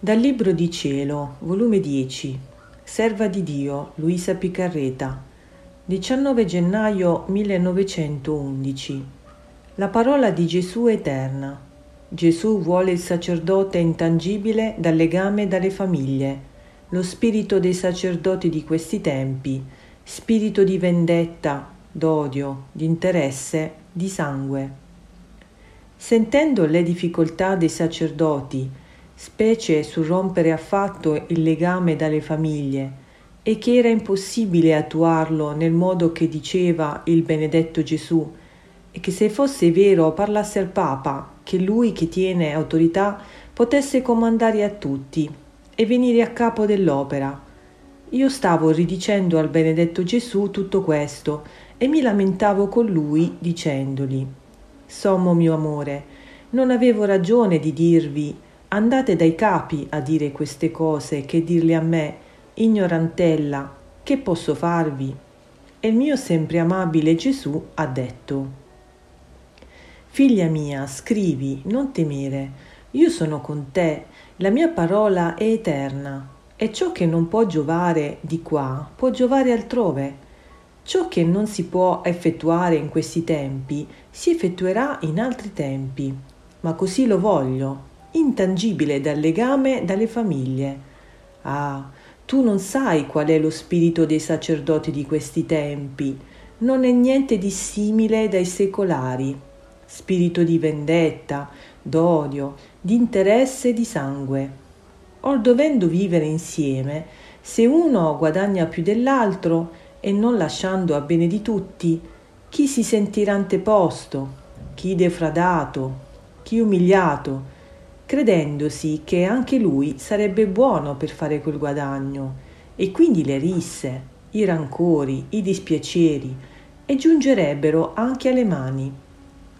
Dal Libro di Cielo, volume 10, Serva di Dio, Luisa Picarreta, 19 gennaio 1911. La parola di Gesù eterna. Gesù vuole il sacerdote intangibile dal legame dalle famiglie, lo spirito dei sacerdoti di questi tempi, spirito di vendetta, d'odio, di interesse, di sangue. Sentendo le difficoltà dei sacerdoti, specie sul rompere affatto il legame dalle famiglie e che era impossibile attuarlo nel modo che diceva il benedetto Gesù e che se fosse vero parlasse al Papa che lui che tiene autorità potesse comandare a tutti e venire a capo dell'opera. Io stavo ridicendo al benedetto Gesù tutto questo e mi lamentavo con lui dicendogli Sommo mio amore, non avevo ragione di dirvi Andate dai capi a dire queste cose che dirle a me, ignorantella, che posso farvi? E il mio sempre amabile Gesù ha detto, Figlia mia, scrivi, non temere, io sono con te, la mia parola è eterna, e ciò che non può giovare di qua può giovare altrove. Ciò che non si può effettuare in questi tempi si effettuerà in altri tempi, ma così lo voglio, intangibile dal legame dalle famiglie. Ah, tu non sai qual è lo spirito dei sacerdoti di questi tempi, non è niente di simile dai secolari. Spirito di vendetta, d'odio, di interesse e di sangue. Or dovendo vivere insieme, se uno guadagna più dell'altro e non lasciando a bene di tutti, chi si sentirà anteposto, chi defradato, chi umiliato, credendosi che anche lui sarebbe buono per fare quel guadagno, e quindi le risse, i rancori, i dispiaceri, e giungerebbero anche alle mani.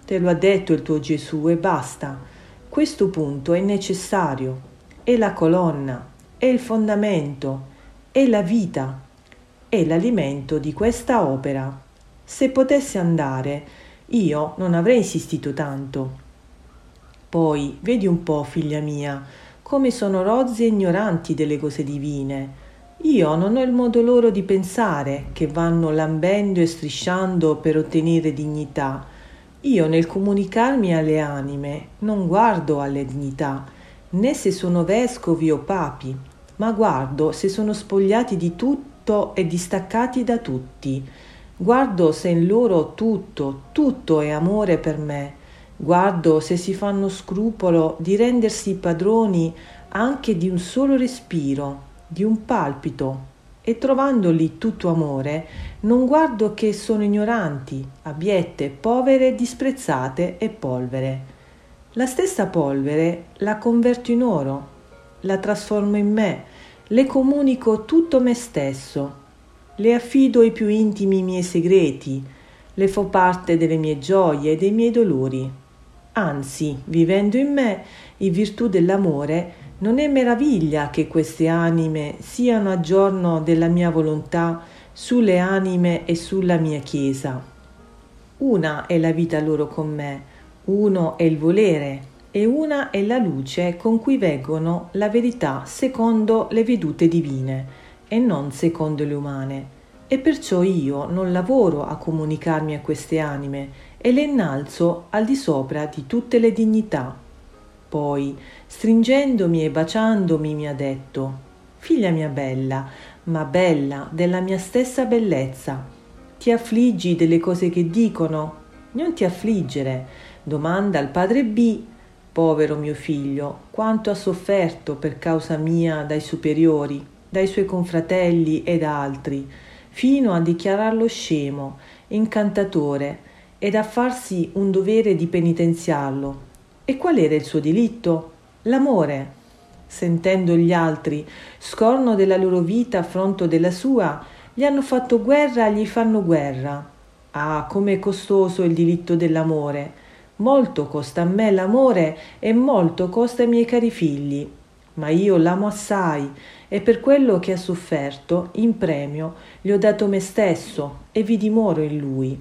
Te lo ha detto il tuo Gesù e basta. Questo punto è necessario, è la colonna, è il fondamento, è la vita, è l'alimento di questa opera. Se potesse andare, io non avrei insistito tanto poi, vedi un po', figlia mia, come sono rozzi e ignoranti delle cose divine. Io non ho il modo loro di pensare, che vanno lambendo e strisciando per ottenere dignità. Io nel comunicarmi alle anime non guardo alle dignità, né se sono vescovi o papi, ma guardo se sono spogliati di tutto e distaccati da tutti. Guardo se in loro tutto, tutto è amore per me Guardo se si fanno scrupolo di rendersi padroni anche di un solo respiro, di un palpito, e trovandoli tutto amore, non guardo che sono ignoranti, abiette, povere, disprezzate e polvere. La stessa polvere la converto in oro, la trasformo in me, le comunico tutto me stesso, le affido i più intimi miei segreti, le fo parte delle mie gioie e dei miei dolori Anzi, vivendo in me in virtù dell'amore, non è meraviglia che queste anime siano a giorno della mia volontà sulle anime e sulla mia Chiesa. Una è la vita loro con me, uno è il volere e una è la luce con cui veggono la verità secondo le vedute divine e non secondo le umane. E perciò io non lavoro a comunicarmi a queste anime, e le innalzo al di sopra di tutte le dignità. Poi, stringendomi e baciandomi, mi ha detto Figlia mia bella, ma bella della mia stessa bellezza, ti affliggi delle cose che dicono? Non ti affliggere, domanda al padre B, povero mio figlio, quanto ha sofferto per causa mia dai superiori, dai suoi confratelli e da altri, fino a dichiararlo scemo, incantatore, ed a farsi un dovere di penitenziarlo. E qual era il suo diritto? L'amore. Sentendo gli altri scorno della loro vita a fronte della sua, gli hanno fatto guerra e gli fanno guerra. Ah, com'è costoso il diritto dell'amore! Molto costa a me l'amore e molto costa ai miei cari figli. Ma io l'amo assai e per quello che ha sofferto, in premio, gli ho dato me stesso e vi dimoro in lui.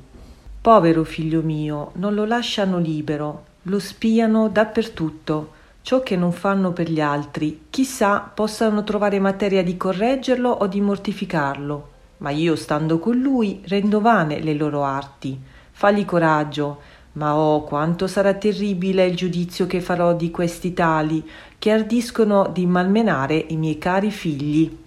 Povero figlio mio, non lo lasciano libero, lo spiano dappertutto. Ciò che non fanno per gli altri, chissà possano trovare materia di correggerlo o di mortificarlo. Ma io, stando con lui, rendo vane le loro arti. Fagli coraggio, ma oh quanto sarà terribile il giudizio che farò di questi tali che ardiscono di malmenare i miei cari figli.